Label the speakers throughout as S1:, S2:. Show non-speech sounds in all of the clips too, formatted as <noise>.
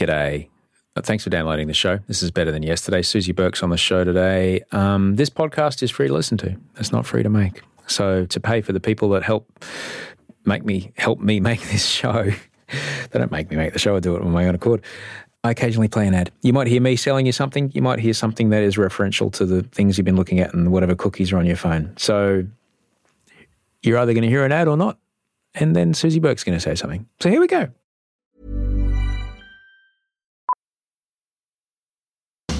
S1: G'day. Uh, Thanks for downloading the show. This is better than yesterday. Susie Burke's on the show today. Um, this podcast is free to listen to. It's not free to make. So to pay for the people that help make me help me <laughs> make this show, they don't make me make the show. I do it on my own accord. I occasionally play an ad. You might hear me selling you something. You might hear something that is referential to the things you've been looking at and whatever cookies are on your phone. So you're either going to hear an ad or not. And then Susie Burke's going to say something. So here we go.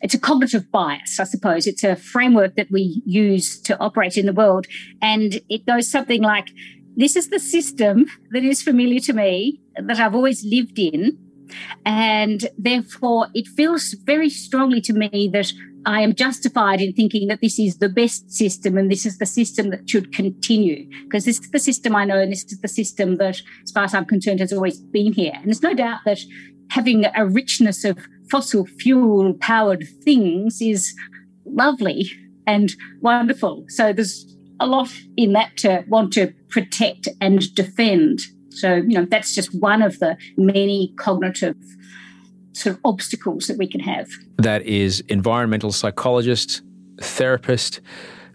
S2: it's a cognitive bias, I suppose. It's a framework that we use to operate in the world. And it goes something like this is the system that is familiar to me, that I've always lived in. And therefore, it feels very strongly to me that I am justified in thinking that this is the best system and this is the system that should continue because this is the system I know and this is the system that, as far as I'm concerned, has always been here. And there's no doubt that having a richness of fossil fuel powered things is lovely and wonderful. So there's a lot in that to want to protect and defend. So, you know, that's just one of the many cognitive sort of obstacles that we can have.
S1: That is environmental psychologist, therapist,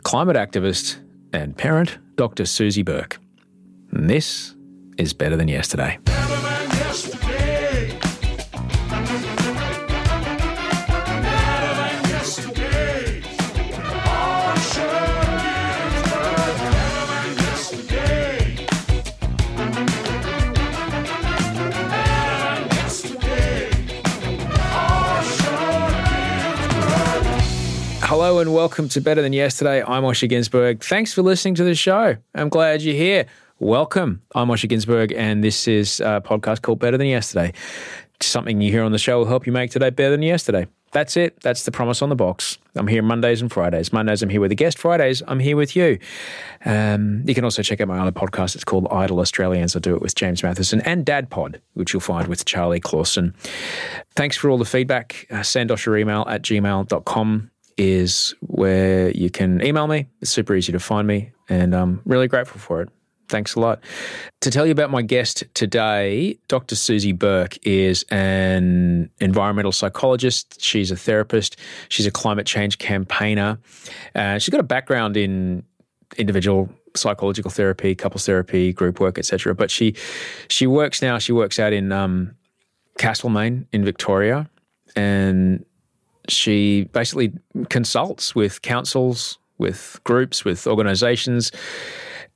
S1: climate activist, and parent, Dr. Susie Burke. And this is better than yesterday. Hello and welcome to Better Than Yesterday. I'm Osher Günsberg. Thanks for listening to the show. I'm glad you're here. Welcome. I'm Osher Günsberg, and this is a podcast called Better Than Yesterday. Something you hear on the show will help you make today better than yesterday. That's it. That's the promise on the box. I'm here Mondays and Fridays. Mondays, I'm here with a guest. Fridays, I'm here with you. Um, you can also check out my other podcast. It's called Idle Australians. I do it with James Mathison and Dad Pod, which you'll find with Charlie Clausen. Thanks for all the feedback. Uh, send us your email at gmail.com is where you can email me. It's super easy to find me, and I'm really grateful for it. Thanks a lot. To tell you about my guest today, Dr. Susie Burke is an environmental psychologist. She's a therapist. She's a climate change campaigner. Uh, she's got a background in individual psychological therapy, couples therapy, group work, etc. But she she works now. She works out in um, Castlemaine in Victoria, and she basically consults with councils, with groups, with organizations.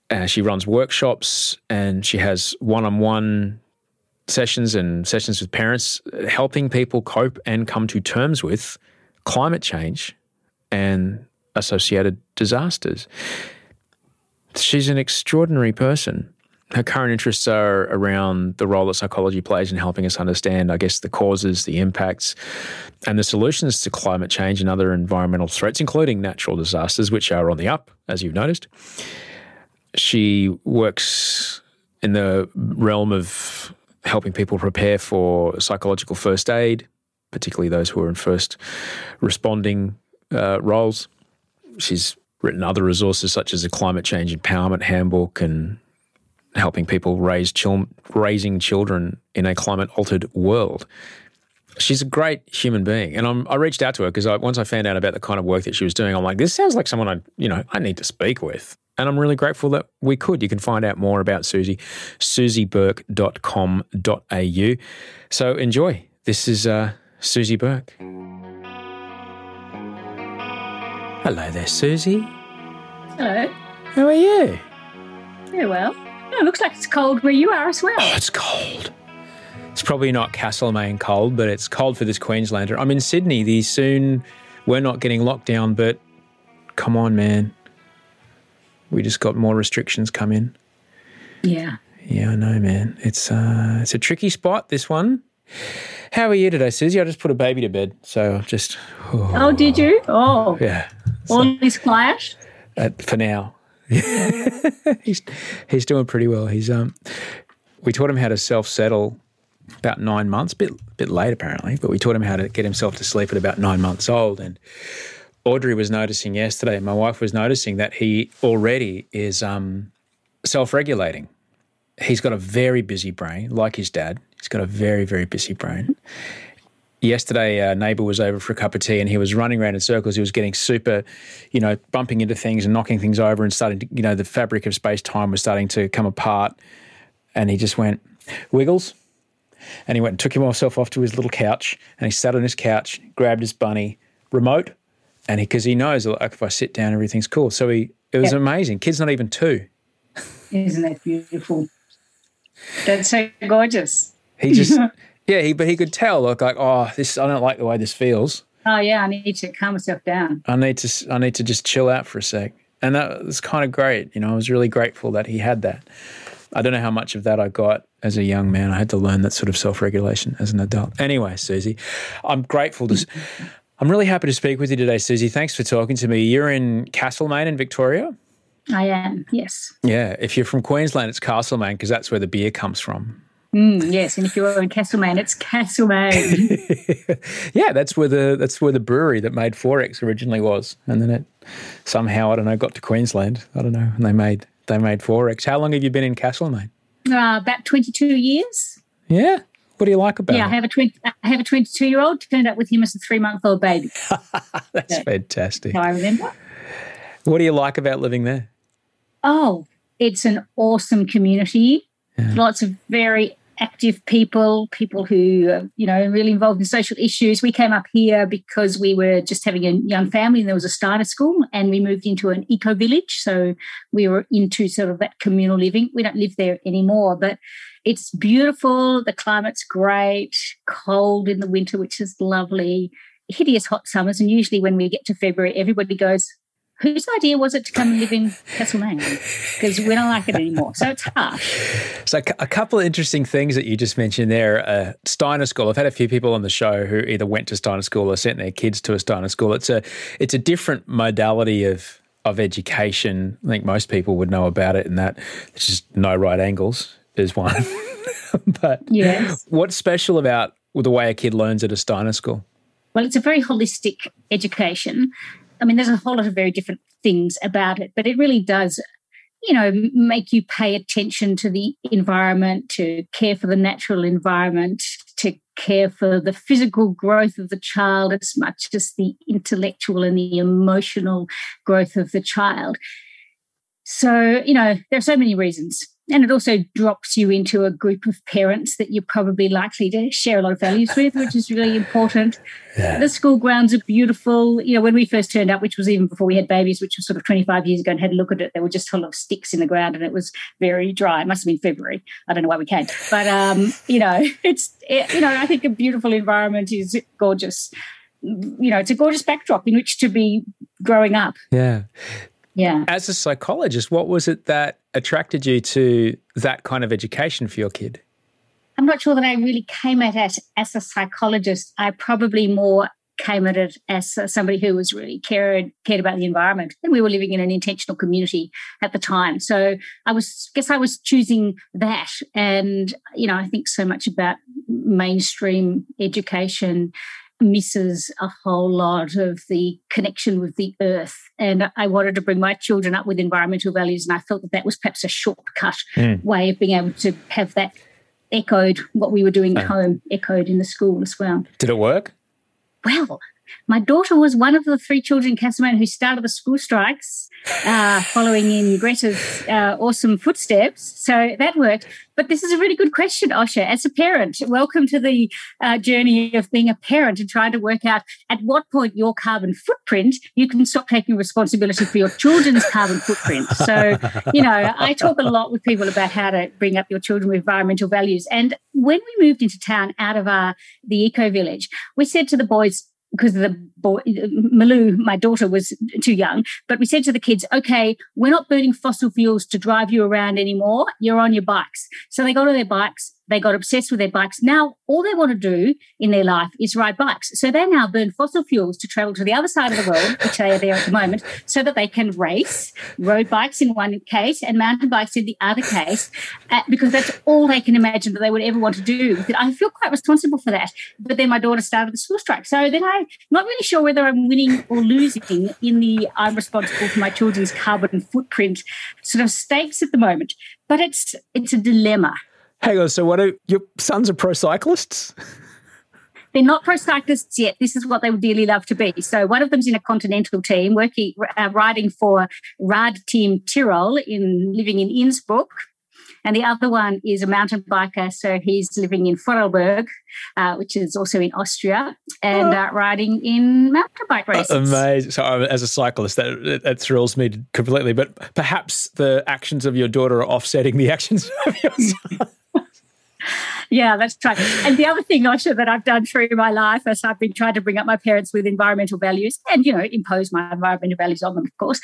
S1: Uh, she runs workshops and she has one on one sessions and sessions with parents, helping people cope and come to terms with climate change and associated disasters. She's an extraordinary person. Her current interests are around the role that psychology plays in helping us understand, I guess, the causes, the impacts, and the solutions to climate change and other environmental threats, including natural disasters, which are on the up, as you've noticed. She works in the realm of helping people prepare for psychological first aid, particularly those who are in first responding uh, roles. She's written other resources such as the Climate Change Empowerment Handbook and helping people raise chil- raising children in a climate altered world. She's a great human being, and I'm, i reached out to her because once I found out about the kind of work that she was doing, I'm like, this sounds like someone I, you know, I need to speak with. And I'm really grateful that we could. You can find out more about Susie, susieburke.com.au. So enjoy. This is uh, Susie Burke. Hello there, Susie.
S2: Hello.
S1: How are you?
S2: Very well. Oh, it looks like it's cold where you are as well.
S1: Oh, it's cold. It's probably not Castlemaine cold, but it's cold for this Queenslander. I'm in Sydney. The soon we're not getting locked down, but come on, man. We just got more restrictions come in.
S2: Yeah.
S1: Yeah, I know, man. It's uh, it's a tricky spot. This one. How are you today, Susie? I just put a baby to bed, so just.
S2: Oh, oh did you? Oh,
S1: yeah.
S2: All so, is quiet.
S1: Uh, for now, <laughs> he's he's doing pretty well. He's um, we taught him how to self settle about nine months, bit bit late apparently, but we taught him how to get himself to sleep at about nine months old. And Audrey was noticing yesterday, my wife was noticing that he already is um, self regulating. He's got a very busy brain, like his dad. He's got a very very busy brain, yesterday a neighbor was over for a cup of tea and he was running around in circles. He was getting super you know bumping into things and knocking things over and starting to you know the fabric of space time was starting to come apart. And he just went wiggles. And he went and took himself off to his little couch and he sat on his couch grabbed his bunny remote. And he because he, he, knows like if i sit down everything's cool. So he it was yep. amazing. Kid's not even two.
S2: Isn't that beautiful? That's so gorgeous.
S1: He just <laughs> Yeah, he, but he could tell, look, like, oh, this, I don't like the way this feels.
S2: Oh yeah, I need to calm myself down.
S1: I need to, I need to just chill out for a sec, and that was kind of great. You know, I was really grateful that he had that. I don't know how much of that I got as a young man. I had to learn that sort of self-regulation as an adult. Anyway, Susie, I'm grateful to. I'm really happy to speak with you today, Susie. Thanks for talking to me. You're in Castlemaine in Victoria.
S2: I am, yes.
S1: Yeah, if you're from Queensland, it's Castlemaine because that's where the beer comes from.
S2: Mm, yes, and if you're in Castlemaine, it's Castlemaine. <laughs>
S1: yeah, that's where the that's where the brewery that made XXXX originally was, and then it somehow I don't know got to Queensland. I don't know, and they made they made XXXX. How long have you been in Castlemaine?
S2: Uh, about twenty two years.
S1: Yeah. What do you like about
S2: yeah,
S1: it?
S2: I have a 20, I have a 22 year old. Turned up with him as a three month old baby. <laughs>
S1: That's so, fantastic.
S2: I remember.
S1: What do you like about living there?
S2: Oh, it's an awesome community. Yeah. Lots of very active people, people who uh, you know really involved in social issues. We came up here because we were just having a young family, and there was a Steiner school, and we moved into an eco village. So we were into sort of that communal living. We don't live there anymore, but it's beautiful. The climate's great. Cold in the winter, which is lovely. Hideous hot summers, and usually when we get to February, everybody goes, whose idea was it to come and live in Castlemaine? Because we don't like it anymore. So it's harsh.
S1: So a couple of interesting things that you just mentioned there. Uh, Steiner School. I've had a few people on the show who either went to Steiner School or sent their kids to a Steiner School. It's a it's a different modality of of education. I think most people would know about it, and that there's just no right angles is one. <laughs> but
S2: yes.
S1: what's special about the way a kid learns at a Steiner School?
S2: Well, it's a very holistic education. I mean, there's a whole lot of very different things about it, but it really does, you know, make you pay attention to the environment, to care for the natural environment, to care for the physical growth of the child as much as the intellectual and the emotional growth of the child. So, you know, there are so many reasons and it also drops you into a group of parents that you're probably likely to share a lot of values with, which is really important. Yeah. The school grounds are beautiful. You know, when we first turned up, which was even before we had babies, which was sort of 25 years ago, and had a look at it, there were just full of sticks in the ground and it was very dry. It must have been February. I don't know why we came. But, um, you know, <laughs> it's, it, you know, I think a beautiful environment is gorgeous. You know, it's a gorgeous backdrop in which to be growing up.
S1: Yeah
S2: Yeah.
S1: As a psychologist, what was it that attracted you to that kind of education for your kid?
S2: I'm not sure that I really came at it as a psychologist. I probably more came at it as somebody who was really cared cared about the environment and we were living in an intentional community at the time so i was guess i was choosing that and you know i think so much about mainstream education misses a whole lot of the connection with the earth. And i wanted to bring my children up with environmental values and i felt that that was perhaps a shortcut mm. way of being able to have that echoed what we were doing at home echoed in the school as well.
S1: Did it work?
S2: Well, my daughter was one of the three children in Castlemaine who started the school strikes, uh, following in Greta's uh, awesome footsteps. So that worked. But this is a really good question, Osher. As a parent, welcome to the uh, journey of being a parent and trying to work out at what point your carbon footprint, you can stop taking responsibility for your children's carbon footprint. So, you know, I talk a lot with people about how to bring up your children with environmental values. And when we moved into town out of our, the eco village, we said to the boys, because the boy, Malou, my daughter, was too young. But we said to the kids, okay, we're not burning fossil fuels to drive you around anymore. You're on your bikes. So they got on their bikes they got obsessed with their bikes. Now, all they want to do in their life is ride bikes. So they now burn fossil fuels to travel to the other side of the world, which they are there at the moment, so that they can race road bikes in one case and mountain bikes in the other case, uh, because that's all they can imagine that they would ever want to do. I feel quite responsible for that. But then my daughter started the school strike. So then I'm not really sure whether I'm winning or losing in the I'm responsible for my children's carbon footprint sort of stakes at the moment. But it's it's a dilemma
S1: Hang on. So, what are your sons are pro cyclists?
S2: They're not pro cyclists yet. This is what they would dearly love to be. So one of them's in a continental team, working uh, riding for Rad Team Tirol in living in Innsbruck. And the other one is a mountain biker. So he's living in Vorarlberg, uh, which is also in Austria, and uh, riding in mountain bike uh, races.
S1: Amazing. So, um, as a cyclist, that, that thrills me completely. But perhaps the actions of your daughter are offsetting the actions of your son.
S2: Yeah, that's right. And the other thing, Osher, that I've done through my life is I've been trying to bring up my parents with environmental values and, you know, impose my environmental values on them, of course,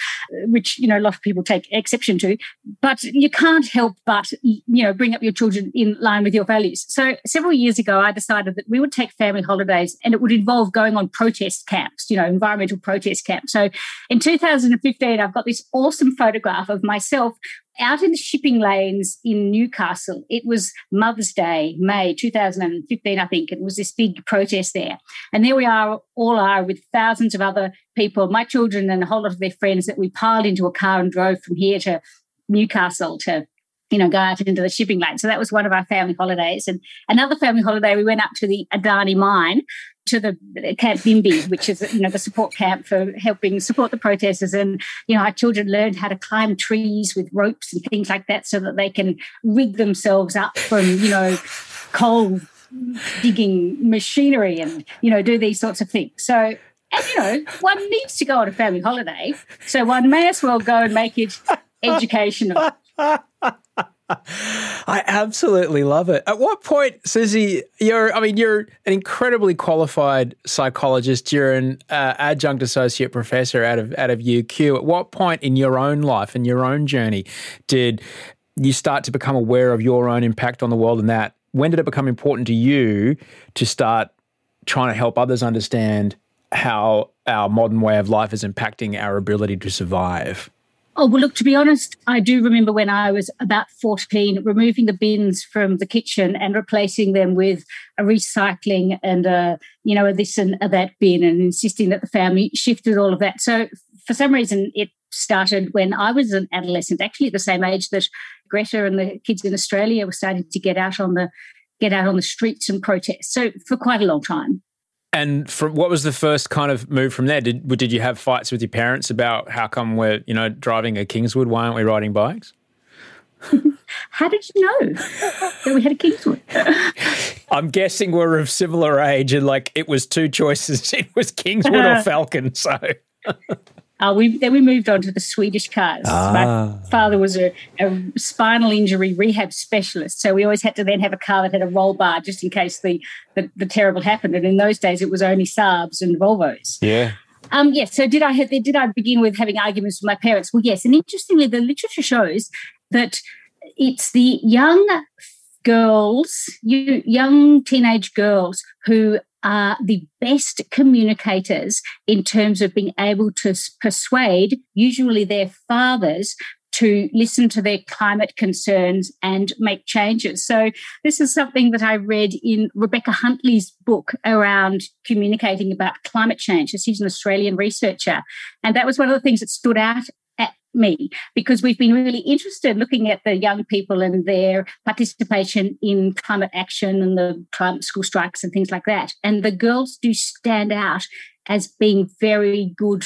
S2: which, you know, a lot of people take exception to. But you can't help but, you know, bring up your children in line with your values. So several years ago, I decided that we would take family holidays and it would involve going on protest camps, you know, environmental protest camps. So in 2015, I've got this awesome photograph of myself out in the shipping lanes in Newcastle. It was Mother's Day, May 2015, I think. It was this big protest there. And there we are, all are with thousands of other people, my children and a whole lot of their friends that we piled into a car and drove from here to Newcastle to you know, go out into the shipping lane. So that was one of our family holidays. And another family holiday, we went up to the Adani mine to the Camp Binbee, which is, you know, the support camp for helping support the protesters. And, you know, our children learned how to climb trees with ropes and things like that so that they can rig themselves up from, you know, coal digging machinery and, you know, do these sorts of things. So, and, you know, one needs to go on a family holiday. So one may as well go and make it educational. <laughs>
S1: I absolutely love it. At what point, Susie, you're, I mean, you're an incredibly qualified psychologist. You're an uh, adjunct associate professor out of, out of UQ. At what point in your own life and your own journey did you start to become aware of your own impact on the world and that? When did it become important to you to start trying to help others understand how our modern way of life is impacting our ability to survive?
S2: Oh, well, look, to be honest, I do remember when I was about 14, removing the bins from the kitchen and replacing them with a recycling and a, you know, a this and a that bin and insisting that the family shifted all of that. So for some reason, it started when I was an adolescent, actually at the same age that Greta and the kids in Australia were starting to get out on the get out on the streets and protest. So for quite a long time.
S1: And from what was the first kind of move from there? Did did you have fights with your parents about how come we're you know driving a Kingswood? Why aren't we riding bikes? <laughs>
S2: how did you know that we had a Kingswood? <laughs>
S1: I'm guessing we're of similar age, and like it was two choices: <laughs> it was Kingswood or uh-huh. Falcon. So
S2: uh, we then we moved on to the Swedish cars. Ah. My father was a, a, spinal injury rehab specialist, so we always had to then have a car that had a roll bar just in case the, the, the terrible happened. And in those days, it was only Saabs and Volvos.
S1: Yeah.
S2: Um, yes. So did I did I begin with having arguments with my parents? Well, yes. And interestingly, the literature shows that it's the young girls, you young teenage girls who are the best communicators in terms of being able to persuade usually their fathers to listen to their climate concerns and make changes. So, this is something that I read in Rebecca Huntley's book around communicating about climate change. She's an Australian researcher. And that was one of the things that stood out me because we've been really interested looking at the young people and their participation in climate action and the climate school strikes and things like that. And the girls do stand out as being very good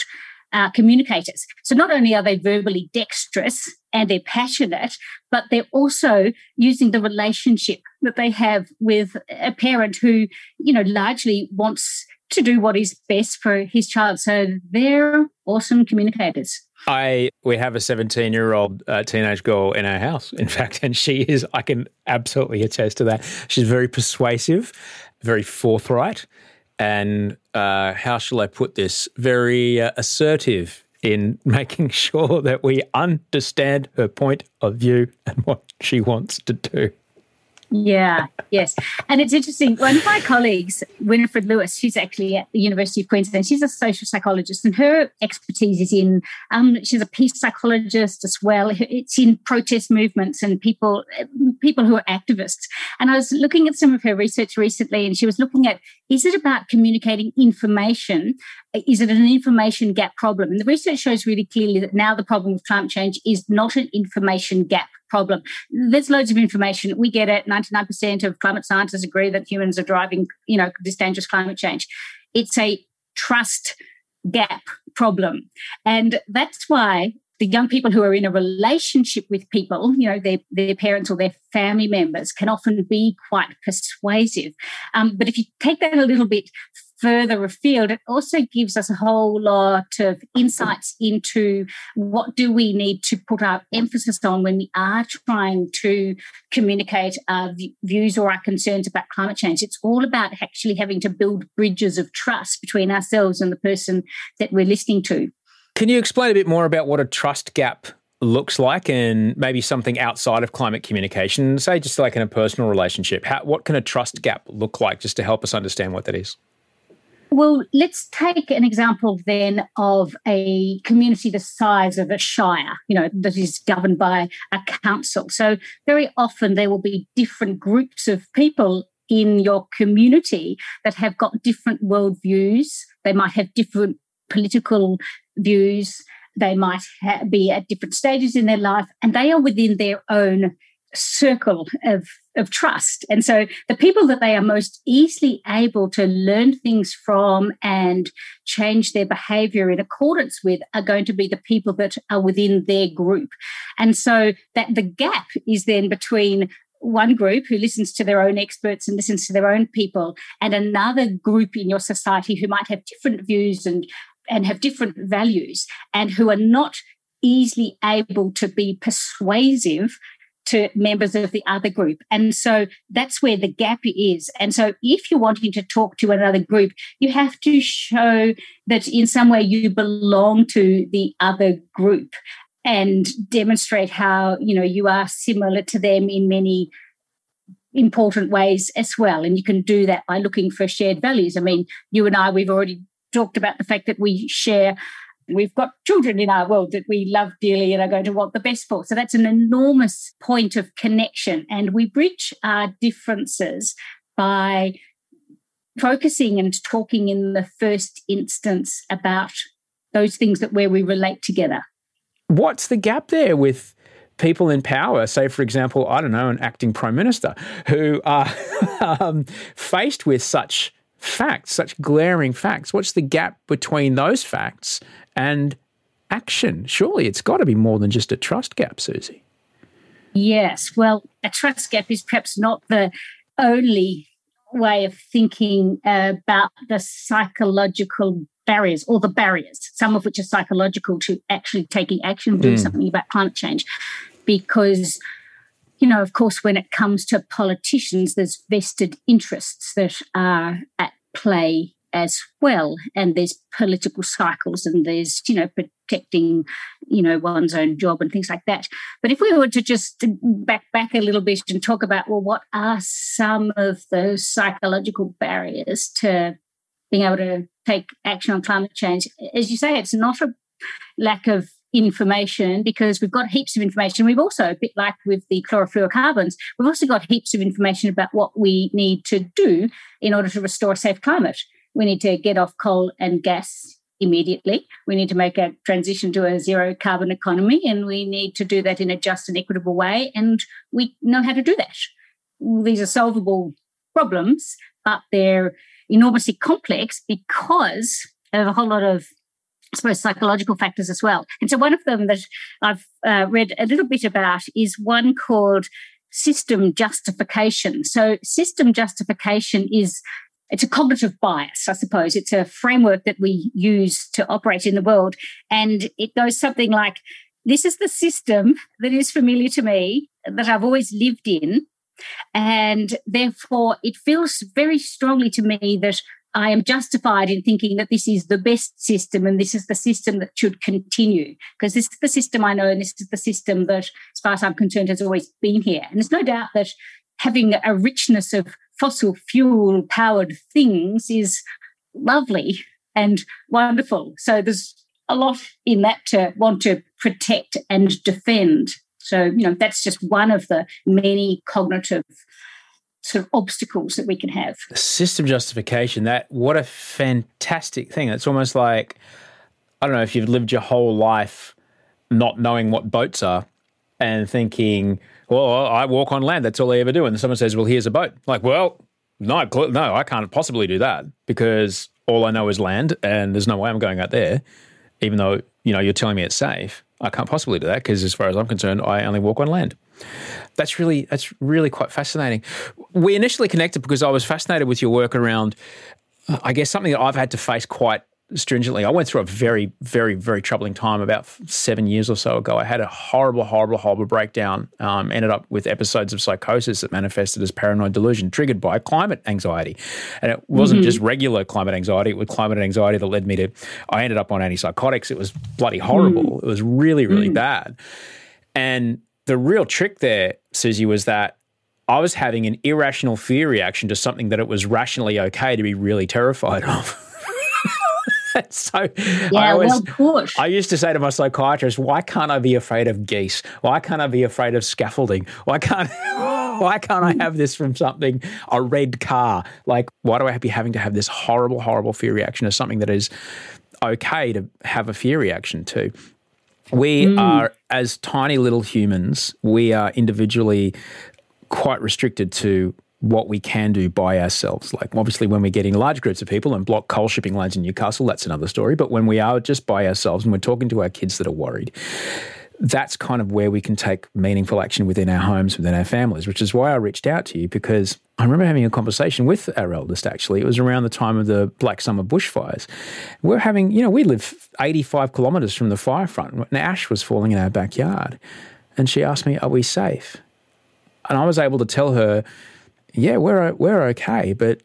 S2: uh, communicators. So not only are they verbally dexterous and they're passionate, but they're also using the relationship that they have with a parent who, you know, largely wants to do what is best for his child. So they're awesome communicators.
S1: I we have a 17 year old uh, teenage girl in our house, in <laughs> fact, and she is. I can absolutely attest to that. She's very persuasive, very forthright, and uh, how shall I put this? Very uh, assertive in <laughs> making sure that we understand her point of view and what she wants to do.
S2: Yeah, yes. And it's interesting. One of my colleagues, Winnifred Louis, she's actually at the University of Queensland. She's a social psychologist, and her expertise is in, um, she's a peace psychologist as well. It's in protest movements and people, people who are activists. And I was looking at some of her research recently, and she was looking at is it about communicating information? Is it an information gap problem? And the research shows really clearly that now the problem with climate change is not an information gap problem. There's loads of information. We get it. 99% of climate scientists agree that humans are driving, you know, this dangerous climate change. It's a trust gap problem. And that's why the young people who are in a relationship with people, you know, their, their parents or their family members can often be quite persuasive. Um, but if you take that a little bit further afield, it also gives us a whole lot of insights into what do we need to put our emphasis on when we are trying to communicate our views or our concerns about climate change. It's all about actually having to build bridges of trust between ourselves and the person that we're listening to.
S1: Can you explain a bit more about what a trust gap looks like and maybe something outside of climate communication, say just like in a personal relationship? How, what can a trust gap look like just to help us understand what that is?
S2: Well, let's take an example then of a community the size of a shire, you know, that is governed by a council. So very often there will be different groups of people in your community that have got different worldviews. They might have different political views. They might ha- be at different stages in their life, and they are within their own circle of, of trust. And so the people that they are most easily able to learn things from and change their behavior in accordance with are going to be the people that are within their group. And so that the gap is then between one group who listens to their own experts and listens to their own people, and another group in your society who might have different views and and have different values and who are not easily able to be persuasive to members of the other group. And so that's where the gap is. And so if you're wanting to talk to another group, you have to show that in some way you belong to the other group and demonstrate how, you know, you are similar to them in many important ways as well. And you can do that by looking for shared values. I mean, you and I, we've already talked about the fact that we share we've got children in our world that we love dearly and are going to want the best for. So that's an enormous point of connection. And we bridge our differences by focusing and talking in the first instance about those things that where we relate together.
S1: What's the gap there with people in power, say, for example, I don't know, an acting prime minister who are <laughs> um, faced with such facts, such glaring facts? What's the gap between those facts and action? Surely it's got to be more than just a trust gap, Susie.
S2: Yes. Well, a trust gap is perhaps not the only way of thinking about the psychological barriers or the barriers, some of which are psychological to actually taking action, doing mm. something about climate change. Because you know, of course, when it comes to politicians, there's vested interests that are at play as well. And there's political cycles and there's, you know, protecting, you know, one's own job and things like that. But if we were to just back back a little bit and talk about, well, what are some of those psychological barriers to being able to take action on climate change? As you say, it's not a lack of information because we've got heaps of information. We've also, a bit like with the chlorofluorocarbons, we've also got heaps of information about what we need to do in order to restore a safe climate. We need to get off coal and gas immediately. We need to make a transition to a zero carbon economy, and we need to do that in a just and equitable way. And we know how to do that. These are solvable problems, but they're enormously complex because of a whole lot of I suppose psychological factors as well. And so one of them that I've uh, read a little bit about is one called system justification. So system justification is it's a cognitive bias, I suppose. It's a framework that we use to operate in the world. And it goes something like this is the system that is familiar to me, that I've always lived in. And therefore, it feels very strongly to me that I am justified in thinking that this is the best system and this is the system that should continue because this is the system I know and this is the system that, as far as I'm concerned, has always been here. And there's no doubt that having a richness of fossil fuel powered things is lovely and wonderful. So there's a lot in that to want to protect and defend. So, you know, that's just one of the many cognitive sort of obstacles that we can have.
S1: System justification, that what a fantastic thing. It's almost like, I don't know, if you've lived your whole life not knowing what boats are and thinking, well, I walk on land, that's all I ever do. And someone says, well, here's a boat. Like, well, no, no, I can't possibly do that because all I know is land and there's no way I'm going out there, even though, you know, you're telling me it's safe. I can't possibly do that because as far as I'm concerned, I only walk on land. That's really that's really quite fascinating. We initially connected because I was fascinated with your work around I guess something that I've had to face quite stringently. I went through a very, very, very troubling time about seven years or so ago. I had a horrible, horrible, horrible breakdown. Um, ended up with episodes of psychosis that manifested as paranoid delusion, triggered by climate anxiety. And it wasn't mm-hmm. just regular climate anxiety; it was climate anxiety that led me to. I ended up on antipsychotics. It was bloody horrible. Mm. It was really, really mm. bad. And the real trick there, Susie, was that I was having an irrational fear reaction to something that it was rationally okay to be really terrified of. <laughs> so
S2: yeah, I always, well
S1: I used to say to my psychiatrist, why can't I be afraid of geese? Why can't I be afraid of scaffolding? Why can't <laughs> why can't I have this from something, a red car? Like, why do I have be having to have this horrible, horrible fear reaction to something that is okay to have a fear reaction to? We mm. are, as tiny little humans, we are individually quite restricted to what we can do by ourselves. Like, obviously, when we're getting large groups of people and block coal shipping lanes in Newcastle, that's another story. But when we are just by ourselves and we're talking to our kids that are worried, that's kind of where we can take meaningful action within our homes, within our families, which is why I reached out to you because I remember having a conversation with our eldest actually. It was around the time of the Black Summer bushfires. We're having, you know, we live 85 kilometres from the fire front and ash was falling in our backyard. And she asked me, Are we safe? And I was able to tell her, yeah, we're we're okay, but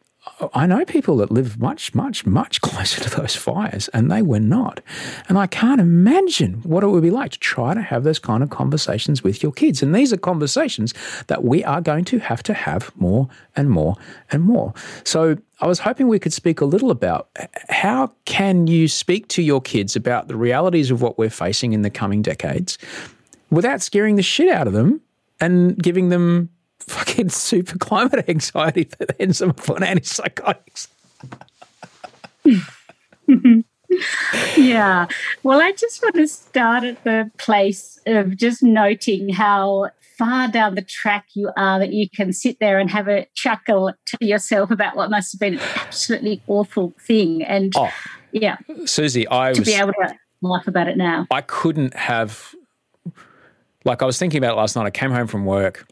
S1: I know people that live much, much, much <laughs> closer to those fires, and they were not. And I can't imagine what it would be like to try to have those kind of conversations with your kids. And these are conversations that we are going to have to have more and more and more. So I was hoping we could speak a little about how can you speak to your kids about the realities of what we're facing in the coming decades without scaring the shit out of them and giving them fucking super climate anxiety that ends up on antipsychotics. <laughs>
S2: yeah. Well, I just want to start at the place of just noting how far down the track you are that you can sit there and have a chuckle to yourself about what must have been an absolutely awful thing. And oh, yeah.
S1: Susie, I
S2: to
S1: was,
S2: be able to laugh about it now.
S1: I couldn't have like I was thinking about it last night. I came home from work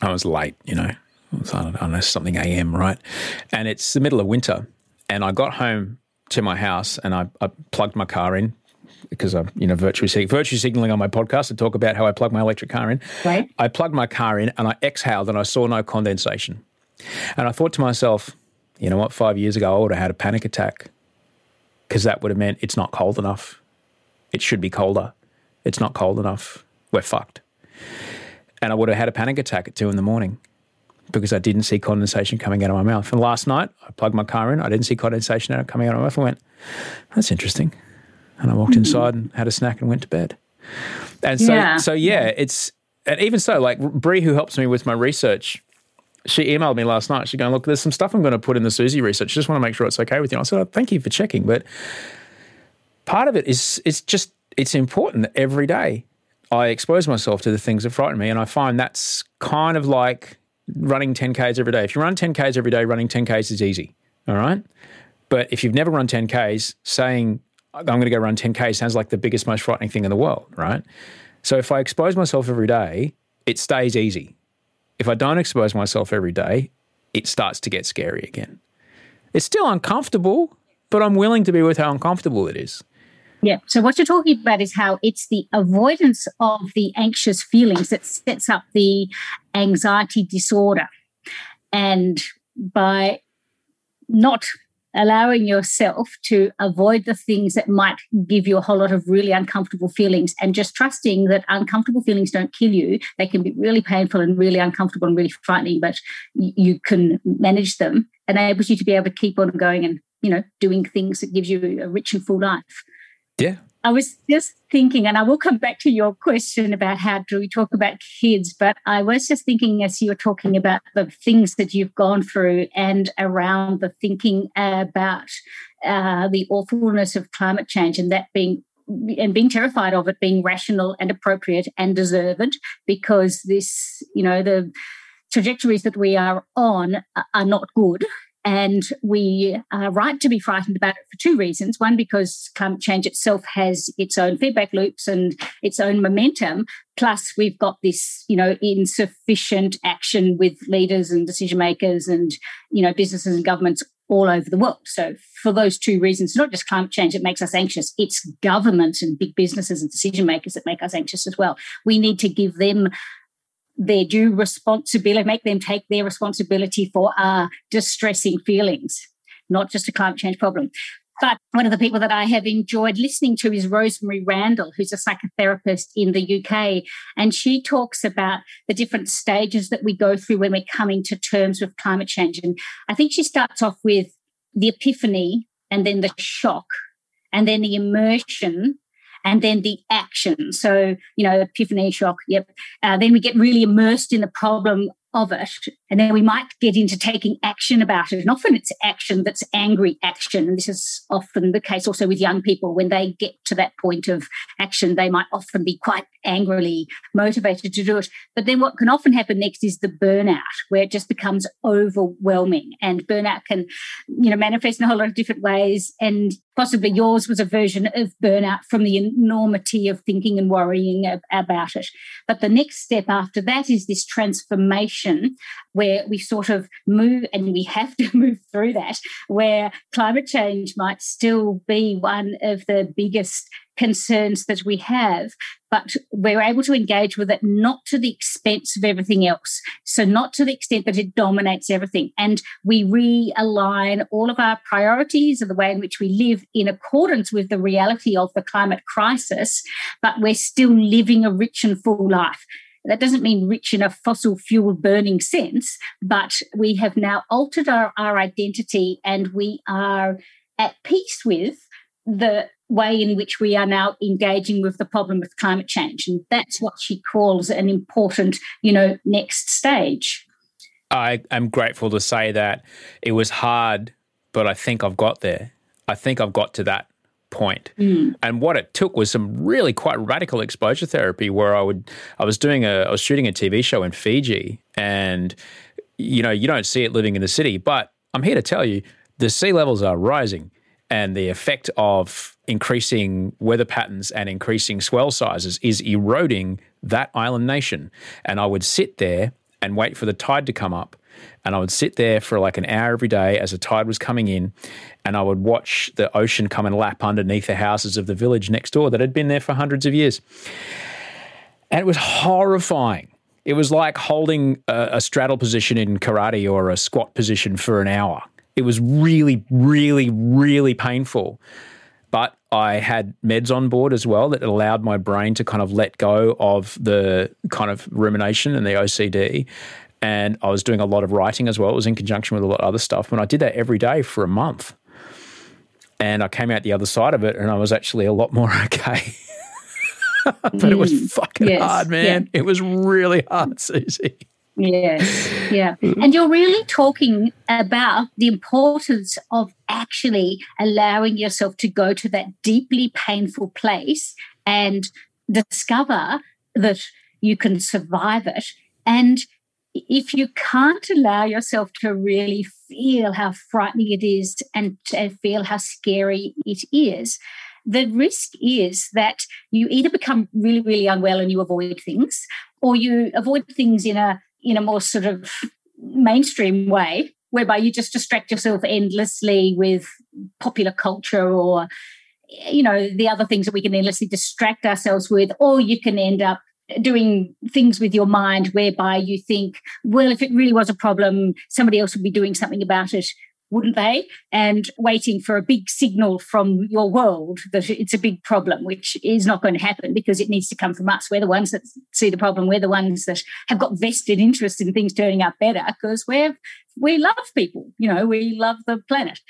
S1: I was late, you know, was, I don't know, something AM, right? And it's the middle of winter. And I got home to my house and I, I plugged my car in because I'm, you know, virtue, virtue signaling on my podcast to talk about how I plug my electric car in.
S2: Right.
S1: I plugged my car in and I exhaled and I saw no condensation. And I thought to myself, you know what? Five years ago, I would have had a panic attack because that would have meant it's not cold enough. It should be colder. It's not cold enough. We're fucked. And I would have had a panic attack at two in the morning because I didn't see condensation coming out of my mouth. And last night, I plugged my car in. I didn't see condensation coming out of my mouth. I went, that's interesting. And I walked mm-hmm. inside and had a snack and went to bed. And so, yeah. so yeah, it's, and even so, like Brie, who helps me with my research, she emailed me last night. She's going, look, there's some stuff I'm going to put in the Susie research. Just want to make sure it's okay with you. I said, oh, thank you for checking. But part of it is, it's just, it's important that every day I expose myself to the things that frighten me. And I find that's kind of like running 10Ks every day. If you run 10Ks every day, running 10Ks is easy. All right. But if you've never run 10Ks, saying, I'm going to go run 10K sounds like the biggest, most frightening thing in the world, right? So if I expose myself every day, it stays easy. If I don't expose myself every day, it starts to get scary again. It's still uncomfortable, but I'm willing to be with how uncomfortable it is.
S2: Yeah. So what you're talking about is how it's the avoidance of the anxious feelings that sets up the anxiety disorder. And by not allowing yourself to avoid the things that might give you a whole lot of really uncomfortable feelings and just trusting that uncomfortable feelings don't kill you. They can be really painful and really uncomfortable and really frightening, but you can manage them, and enables you to be able to keep on going and, you know, doing things that gives you a rich and full life.
S1: Yeah.
S2: I was just thinking, and I will come back to your question about how do we talk about kids, but I was just thinking as you were talking about the things that you've gone through and around the thinking about uh, the awfulness of climate change and that being and being terrified of it being rational and appropriate and deserved because this, you know, the trajectories that we are on are not good and we are right to be frightened about it for two reasons. One, because climate change itself has its own feedback loops and its own momentum. Plus, we've got this, you know, insufficient action with leaders and decision makers and, you know, businesses and governments all over the world. So, for those two reasons, not just climate change that makes us anxious, it's government and big businesses and decision makers that make us anxious as well. We need to give them their due responsibility, make them take their responsibility for our distressing feelings, not just a climate change problem. But one of the people that I have enjoyed listening to is Rosemary Randall, who's a psychotherapist in the UK. And she talks about the different stages that we go through when we're coming to terms with climate change. And I think she starts off with the epiphany and then the shock and then the immersion and then the action. So, you know, epiphany shock, yep. Uh, then we get really immersed in the problem of it. And then we might get into taking action about it. And often it's action that's angry action. And this is often the case also with young people. When they get to that point of action, they might often be quite angrily motivated to do it. But then what can often happen next is the burnout, where it just becomes overwhelming. And burnout can, you know, manifest in a whole lot of different ways. And possibly yours was a version of burnout from the enormity of thinking and worrying about it. But the next step after that is this transformation where we sort of move and we have to <laughs> move through that, where climate change might still be one of the biggest concerns that we have, but we're able to engage with it not to the expense of everything else. So, not to the extent that it dominates everything. And we realign all of our priorities and the way in which we live in accordance with the reality of the climate crisis, but we're still living a rich and full life. That doesn't mean rich in a fossil fuel burning sense, but we have now altered our, our identity and we are at peace with the way in which we are now engaging with the problem of climate change. And that's what she calls an important, you know, next stage.
S1: I am grateful to say that it was hard, but I think I've got there. I think I've got to that point. Mm. And what it took was some really quite radical exposure therapy where I would I was doing a I was shooting a TV show in Fiji and you know, you don't see it living in the city, but I'm here to tell you the sea levels are rising and the effect of increasing weather patterns and increasing swell sizes is eroding that island nation. And I would sit there and wait for the tide to come up. And I would sit there for like an hour every day as the tide was coming in. And I would watch the ocean come and lap underneath the houses of the village next door that had been there for hundreds of years. And it was horrifying. It was like holding a, a straddle position in karate or a squat position for an hour It was really, really, really painful. But I had meds on board as well that allowed my brain to kind of let go of the kind of rumination and the OCD. And I was doing a lot of writing as well. It was in conjunction with a lot of other stuff. And I did that every day for a month. And I came out the other side of it and I was actually a lot more <laughs> okay. <laughs> but it was
S2: Mm,
S1: fucking
S2: yes,
S1: hard, man. It was really hard, <laughs> Susie.
S2: Yes, yeah. And you're really talking about the importance of actually allowing yourself to go to that deeply painful place and discover that you can survive it. And if you can't allow yourself to really feel how frightening it is and feel how scary it is, the risk is that you either become really, really unwell and you avoid things, or you avoid things in a in a more sort of mainstream way, whereby you just distract yourself endlessly with popular culture or you know the other things that we can endlessly distract ourselves with, or you can end up doing things with your mind whereby you think, well, if it really was a problem, somebody else would be doing something about it wouldn't they? And waiting for a big signal from your world that it's a big problem, which is not going to happen because it needs to come from us. We're the ones that see the problem. We're the ones that have got vested interest in things turning out better because we're we love people. You know, we love the planet.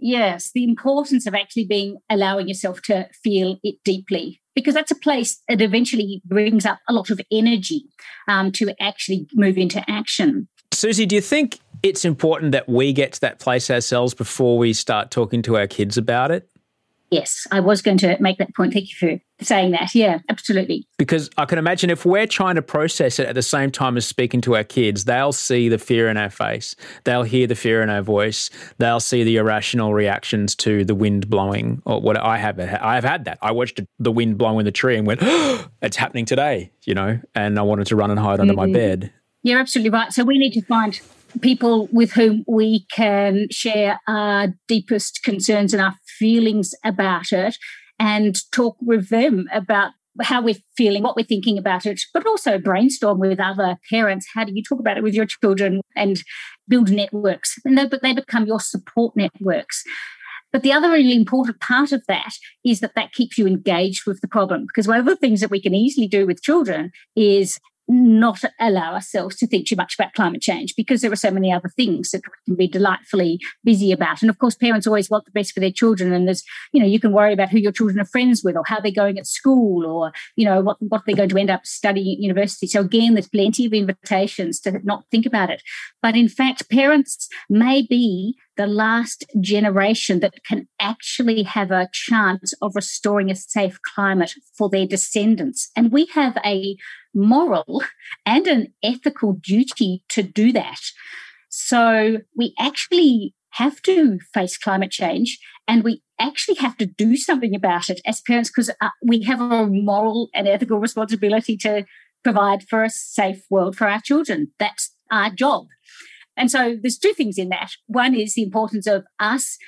S2: Yes, the importance of actually being allowing yourself to feel it deeply because that's a place that eventually brings up a lot of energy um, to actually move into action.
S1: Susie, do you think it's important that we get to that place ourselves before we start talking to our kids about it?
S2: Yes, I was going to make that point. Thank you for saying that. Yeah, absolutely.
S1: Because I can imagine if we're trying to process it at the same time as speaking to our kids, they'll see the fear in our face, they'll hear the fear in our voice, they'll see the irrational reactions to the wind blowing. Or what I have, I have had that. I watched the wind blow in the tree and went, oh, <gasps> "It's happening today," you know, and I wanted to run and hide under my mm-hmm. bed.
S2: You're absolutely right. So we need to find people with whom we can share our deepest concerns and our feelings about it and talk with them about how we're feeling, what we're thinking about it, but also brainstorm with other parents. How do you talk about it with your children and build networks? And they, they become your support networks. But the other really important part of that is that that keeps you engaged with the problem. Because one of the things that we can easily do with children is not allow ourselves to think too much about climate change because there are so many other things that we can be delightfully busy about. And of course, parents always want the best for their children. And there's, you know, you can worry about who your children are friends with or how they're going at school or, you know, what, what they're going to end up studying at university. So again, there's plenty of invitations to not think about it. But in fact, parents may be the last generation that can actually have a chance of restoring a safe climate for their descendants. And we have a moral and an ethical duty to do that. So we actually have to face climate change and we actually have to do something about it as parents because uh, we have a moral and ethical responsibility to provide for a safe world for our children. That's our job. And so there's two things in that. One is the importance of us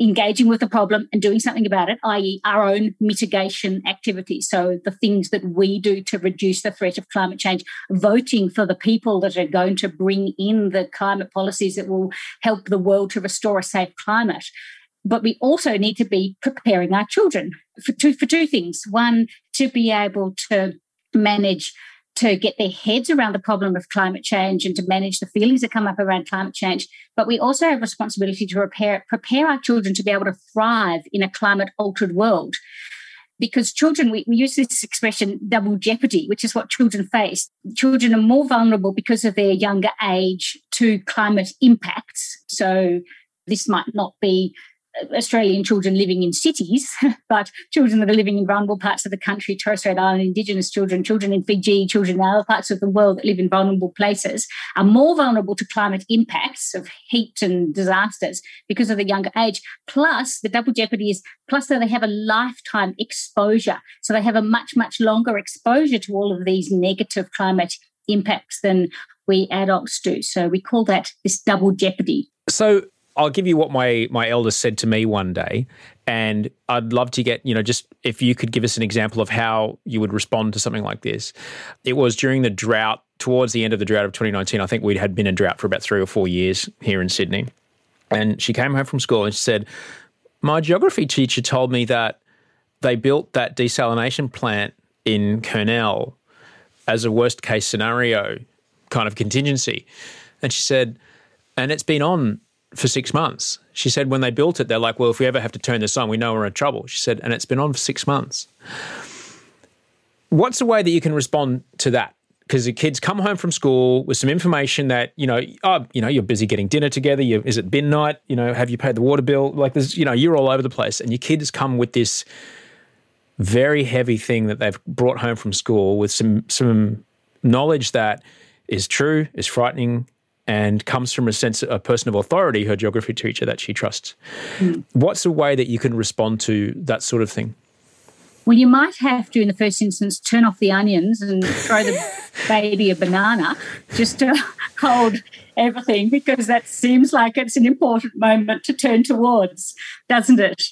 S2: engaging with the problem and doing something about it, i.e., our own mitigation activities. So, the things that we do to reduce the threat of climate change, voting for the people that are going to bring in the climate policies that will help the world to restore a safe climate. But we also need to be preparing our children for two, for two things. One, to be able to manage to get their heads around the problem of climate change and to manage the feelings that come up around climate change. But we also have responsibility to prepare, prepare our children to be able to thrive in a climate altered world. Because children, we, we use this expression double jeopardy, which is what children face. Children are more vulnerable because of their younger age to climate impacts. So this might not be Australian children living in cities, <laughs> but children that are living in vulnerable parts of the country, Torres Strait Island Indigenous children, children in Fiji, children in other parts of the world that live in vulnerable places are more vulnerable to climate impacts of heat and disasters because of the younger age. Plus, the double jeopardy is plus that they have a lifetime exposure. So they have a much, much longer exposure to all of these negative climate impacts than we adults do. So we call that this double jeopardy.
S1: So I'll give you what my my eldest said to me one day, and I'd love to get you know just if you could give us an example of how you would respond to something like this. It was during the drought, towards the end of the drought of 2019. I think we'd had been in drought for about three or four years here in Sydney, And she came home from school and she said, My geography teacher told me that they built that desalination plant in Kurnell as a worst case scenario kind of contingency. And she said, and it's been on for six months. She said, when they built it, they're like, well, if we ever have to turn this on, we know we're in trouble. She said, and it's been on for six months. What's the way that you can respond to that? Because the kids come home from school with some information that you know, oh, you know, you're busy getting dinner together. You, is it bin night? You know, have you paid the water bill? Like there's, you know, you're all over the place, and your kids come with this very heavy thing that they've brought home from school with some some knowledge that is true, is frightening, and comes from a sense a person of authority, her geography teacher that she trusts. Mm. What's a way that you can respond to that sort of thing?
S2: Well, you might have to, in the first instance, turn off the onions and throw the <laughs> baby a banana just to <laughs> hold everything because that seems like it's an important moment to turn towards, doesn't it?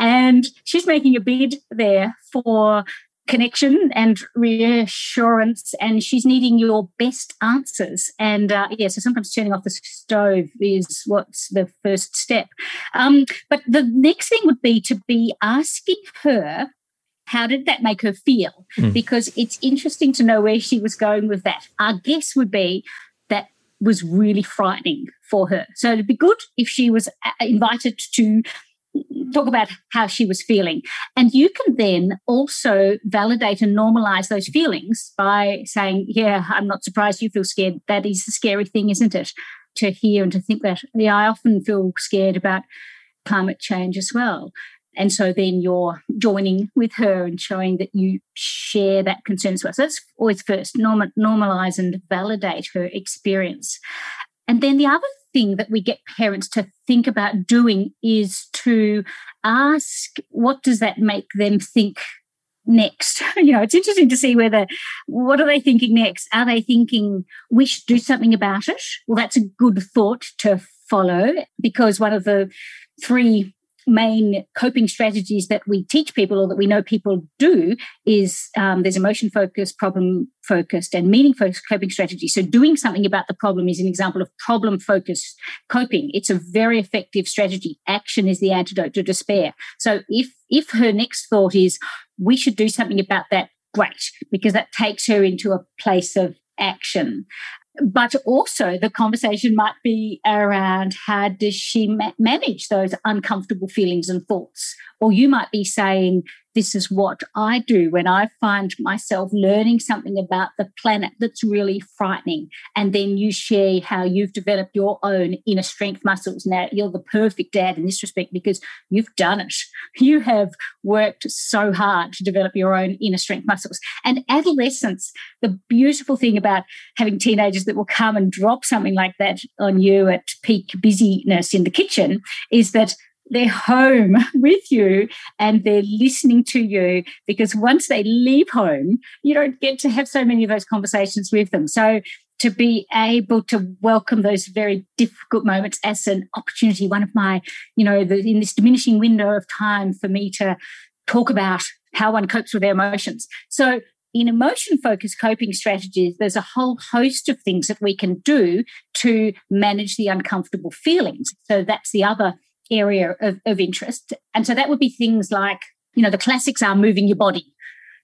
S2: And she's making a bid there for connection and reassurance and she's needing your best answers. And uh, yeah so sometimes turning off the stove is what's the first step. Um, but the next thing would be to be asking her how did that make her feel? Mm. because it's interesting to know where she was going with that. Our guess would be that was really frightening for her. So it'd be good if she was uh, invited to talk about how she was feeling. And you can then also validate and normalize those feelings by saying, Yeah, I'm not surprised you feel scared. That is a scary thing, isn't it? To hear and to think that, yeah, I often feel scared about climate change as well. And so then you're joining with her and showing that you share that concern as well. So that's always first, normal, normalize and validate her experience. And then the other thing that we get parents to think about doing is to ask, what does that make them think next? <laughs> You know, it's interesting to see whether, what are they thinking next? Are they thinking we should do something about it? Well, that's a good thought to follow because one of the three main coping strategies that we teach people or that we know people do is um, there's emotion focused, problem focused, and meaning focused coping strategy. So, doing something about the problem is an example of problem focused coping. It's a very effective strategy. Action is the antidote to despair. So, if if her next thought is we should do something about that, great, because that takes her into a place of action but also the conversation might be around how does she ma- manage those uncomfortable feelings and thoughts? Or you might be saying this is what I do when I find myself learning something about the planet that's really frightening. And then you share how you've developed your own inner strength muscles. Now, you're the perfect dad in this respect because you've done it. <laughs> You have worked so hard to develop your own inner strength muscles. And adolescence, the beautiful thing about having teenagers that will come and drop something like that on you at peak busyness in the kitchen is that they're home <laughs> with you and they're listening to you because once they leave home, you don't get to have so many of those conversations with them. So to be able to welcome those very difficult moments as an opportunity, one of my, you know, the, in this diminishing window of time for me to talk about how one copes with their emotions. So in emotion focused coping strategies, there's a whole host of things that we can do to manage the uncomfortable feelings. So that's the other area of, of interest. And so that would be things like, you know, the classics are moving your body,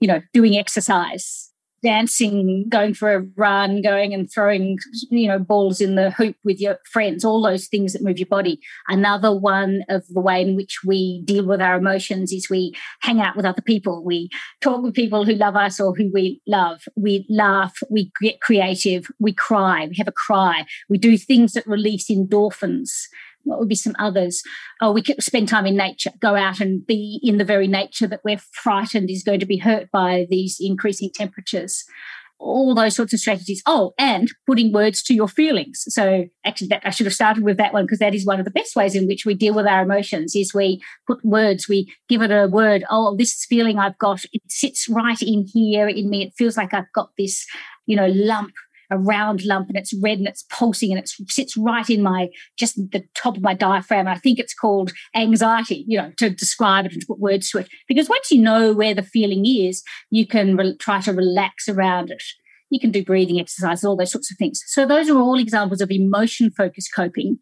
S2: you know, doing exercise, dancing, going for a run, going and throwing, you know, balls in the hoop with your friends, all those things that move your body. Another one of the way in which we deal with our emotions is we hang out with other people. We talk with people who love us or who we love. We laugh, we get creative, we cry, we have a cry, we do things that release endorphins what would be some others? Oh, we could spend time in nature, go out and be in the very nature that we're frightened is going to be hurt by these increasing temperatures. All those sorts of strategies. Oh, and putting words to your feelings. So actually, that, I should have started with that one because that is one of the best ways in which we deal with our emotions. Is we put words, we give it a word. Oh, this feeling I've got, it sits right in here in me. It feels like I've got this, you know, lump a round lump and it's red and it's pulsing and it sits right in my just the top of my diaphragm. I think it's called anxiety, you know, to describe it and to put words to it. Because once you know where the feeling is, you can re- try to relax around it. You can do breathing exercises, all those sorts of things. So those are all examples of emotion focused coping.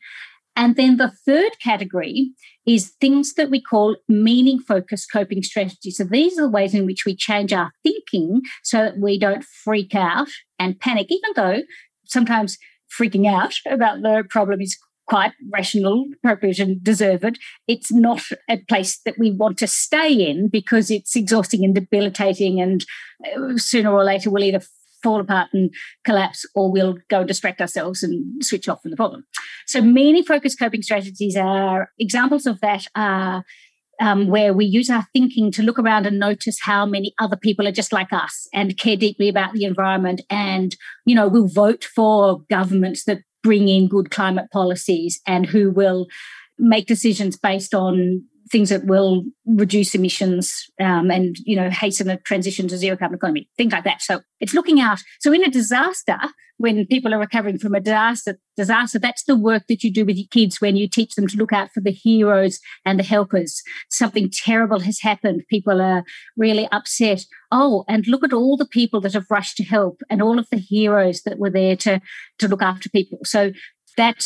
S2: And then the third category is things that we call meaning focused coping strategies. So these are the ways in which we change our thinking so that we don't freak out and panic, even though sometimes freaking out about the problem is quite rational, appropriate, and deserved. It's not a place that we want to stay in because it's exhausting and debilitating, and uh, sooner or later we'll either fall apart and collapse, or we'll go distract ourselves and switch off from the problem. So, meaning focused coping strategies are examples of that. Are um, where we use our thinking to look around and notice how many other people are just like us and care deeply about the environment and you know we'll vote for governments that bring in good climate policies and who will make decisions based on things that will reduce emissions um, and you know hasten a transition to zero carbon economy things like that. So it's looking out. So in a disaster when people are recovering from a disaster disaster that's the work that you do with your kids when you teach them to look out for the heroes and the helpers. Something terrible has happened. People are really upset. Oh and look at all the people that have rushed to help and all of the heroes that were there to to look after people. So that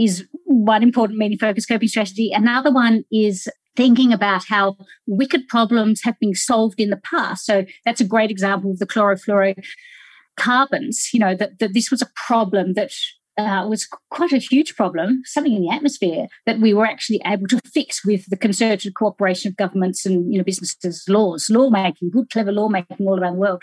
S2: is one important meaning focused coping strategy. Another one is thinking about how wicked problems have been solved in the past. So that's a great example of the chlorofluorocarbons, you know, that, that this was a problem that uh, was quite a huge problem, something in the atmosphere that we were actually able to fix with the concerted cooperation of governments and you know businesses, laws, lawmaking, good, clever lawmaking all around the world.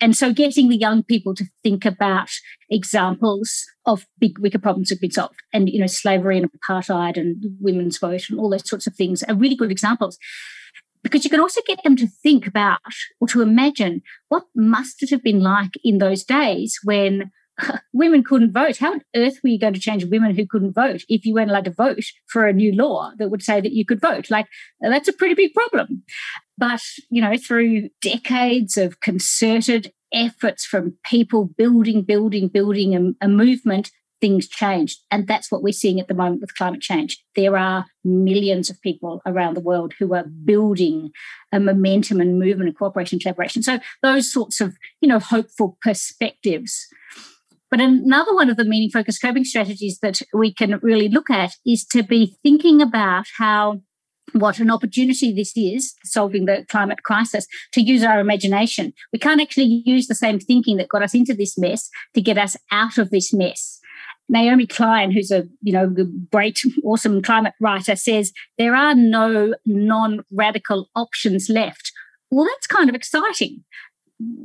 S2: And so getting the young people to think about examples of big wicked problems that have been solved. And you know, slavery and apartheid and women's vote and all those sorts of things are really good examples because you can also get them to think about or to imagine what must it have been like in those days when <laughs> women couldn't vote. How on earth were you going to change women who couldn't vote if you weren't allowed to vote for a new law that would say that you could vote? Like, that's a pretty big problem. But, you know, through decades of concerted efforts from people building, building, building a, a movement, things changed. And that's what we're seeing at the moment with climate change. There are millions of people around the world who are building a momentum and movement and cooperation and collaboration. So those sorts of, you know, hopeful perspectives but another one of the meaning focused coping strategies that we can really look at is to be thinking about how what an opportunity this is solving the climate crisis to use our imagination. We can't actually use the same thinking that got us into this mess to get us out of this mess. Naomi Klein, who's a you know great, awesome climate writer, says there are no non-radical options left. Well, that's kind of exciting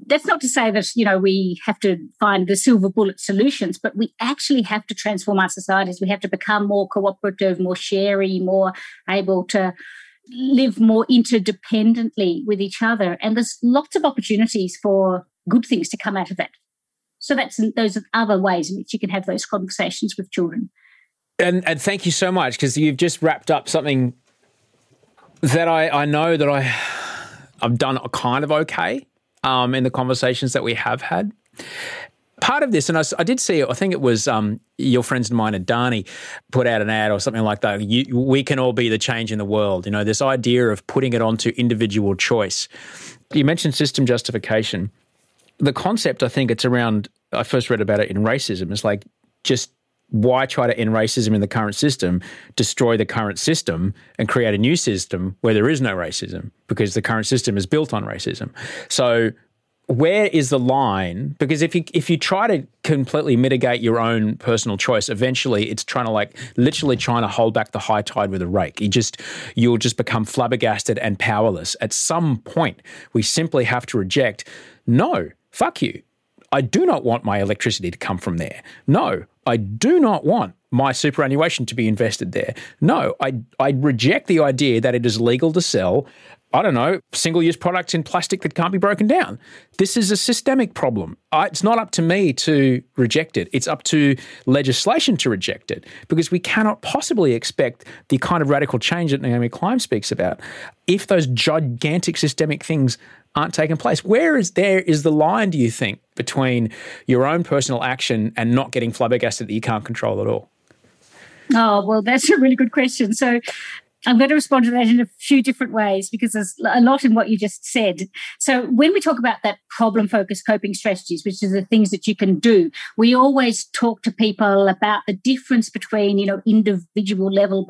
S2: that's not to say that you know we have to find the silver bullet solutions but we actually have to transform our societies. We have to become more cooperative more sharey more able to live more interdependently with each other. And there's lots of opportunities for good things to come out of that. So that's those are other ways in which you can have those conversations with children.
S1: And and thank you so much because you've just wrapped up something that I, I know that I I've done kind of okay um, in the conversations that we have had. Part of this, and I, I did see I think it was um, your friends and mine, Adani, put out an ad or something like that. You, we can all be the change in the world. You know, this idea of putting it onto individual choice. You mentioned system justification. The concept, I think it's around, I first read about it in racism. It's like just why try to end racism in the current system, destroy the current system, and create a new system where there is no racism because the current system is built on racism. So, where is the line? Because if you if you try to completely mitigate your own personal choice, eventually it's trying to like literally trying to hold back the high tide with a rake. You just you'll just become flabbergasted and powerless. At some point, we simply have to reject. No, fuck you. I do not want my electricity to come from there. No, I do not want my superannuation to be invested there. No, I, I reject the idea that it is legal to sell, I don't know, single use products in plastic that can't be broken down. This is a systemic problem. I, it's not up to me to reject it. It's up to legislation to reject it because we cannot possibly expect the kind of radical change that Naomi Klein speaks about if those gigantic systemic things aren't taking place. Where is there is the line, do you think, between your own personal action and not getting flabbergasted that you can't control at all?
S2: Oh, well, that's a really good question. So I'm going to respond to that in a few different ways because there's a lot in what you just said. So, when we talk about that problem focused coping strategies, which are the things that you can do, we always talk to people about the difference between, you know, individual level,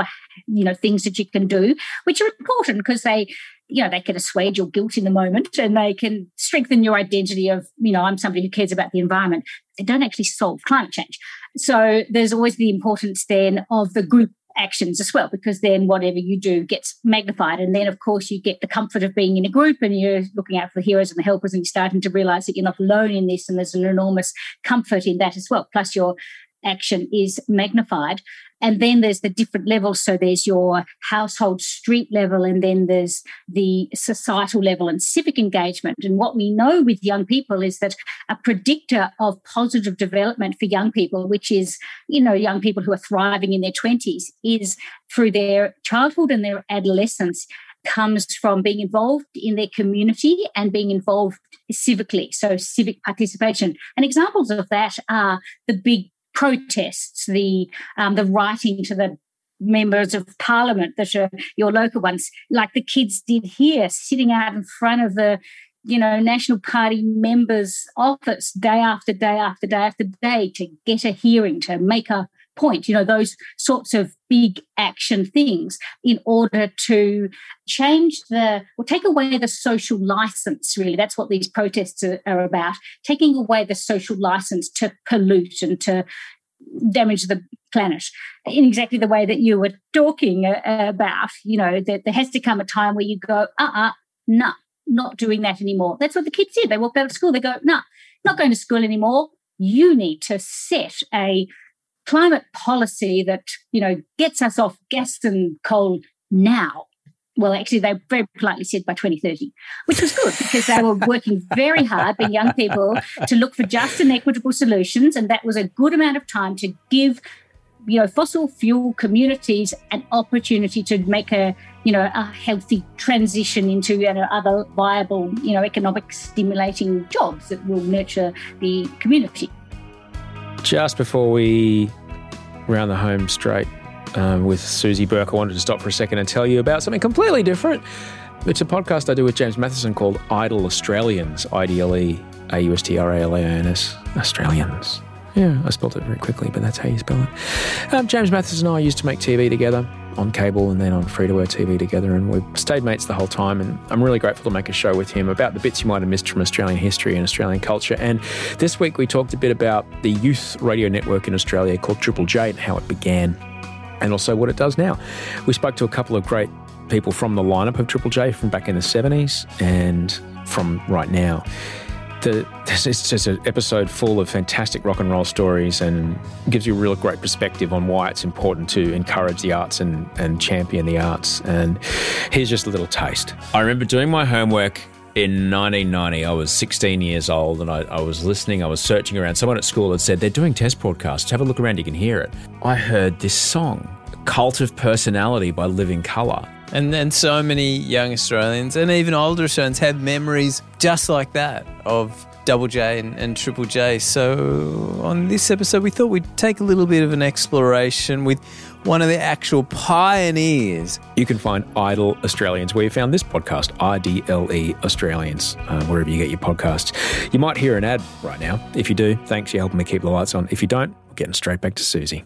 S2: you know, things that you can do, which are important because they, you know, they can assuage your guilt in the moment and they can strengthen your identity of, you know, I'm somebody who cares about the environment. They don't actually solve climate change. So, there's always the importance then of the group actions as well, because then whatever you do gets magnified. And then, of course, you get the comfort of being in a group and you're looking out for the heroes and the helpers, and you're starting to realize that you're not alone in this. And there's an enormous comfort in that as well. Plus, your action is magnified. And then there's the different levels. So there's your household street level, and then there's the societal level and civic engagement. And what we know with young people is that a predictor of positive development for young people, which is, you know, young people who are thriving in their 20s, is through their childhood and their adolescence comes from being involved in their community and being involved civically, so civic participation. And examples of that are the big protests, the um, the writing to the members of parliament that are your local ones, like the kids did here, sitting out in front of the you know National Party members' office day after day after day after day to get a hearing to make a point, you know, those sorts of big action things in order to change the or take away the social license, really. That's what these protests are, are about, taking away the social license to pollute and to damage the planet in exactly the way that you were talking uh, about. You know, that there has to come a time where you go, uh uh-uh, uh, nah, not doing that anymore. That's what the kids did. They walked out of school, they go, nah, not going to school anymore. You need to set a climate policy that you know gets us off gas and coal now well, actually, they very politely said by 2030, which was good because they were working very hard, being young people, to look for just and equitable solutions. And that was a good amount of time to give, you know, fossil fuel communities an opportunity to make a, you know, a healthy transition into you know, other viable, you know, economic stimulating jobs that will nurture the community.
S1: Just before we round the home straight um, with Susie Burke, I wanted to stop for a second and tell you about something completely different. It's a podcast I do with James Mathison called Idle Australians, I D L E A U S T R A L A I N S, Australians. Yeah, I spelled it very quickly, but that's how you spell it. Um, James Mathison and I used to make TV together on cable and then on free to air TV together, and we've stayed mates the whole time. And I'm really grateful to make a show with him about the bits you might have missed from Australian history and Australian culture. And this week we talked a bit about the youth radio network in Australia called Triple J and how it began and also what it does now. We spoke to a couple of great people from the lineup of Triple J from back in the 70s and from right now. The, it's just an episode full of fantastic rock and roll stories and gives you a real great perspective on why it's important to encourage the arts and, and champion the arts. And here's just a little taste. I remember doing my homework in 1990, I was 16 years old and I, I, was listening, I was searching around. Someone at school had said, They're doing test broadcasts. Have a look around, you can hear it. I heard this song, Cult of Personality by Living Colour.
S3: And then so many young Australians and even older Australians have memories just like that of Double J and, and, Triple J. So on this episode, we thought we'd take a little bit of an exploration with one of the actual pioneers.
S1: You can find Idle Australians where you found this podcast, IDLE Australians, uh, wherever you get your podcasts. You might hear an ad right now. If you do, thanks, you're helping me keep the lights on. If you don't, we're getting straight back to Susie.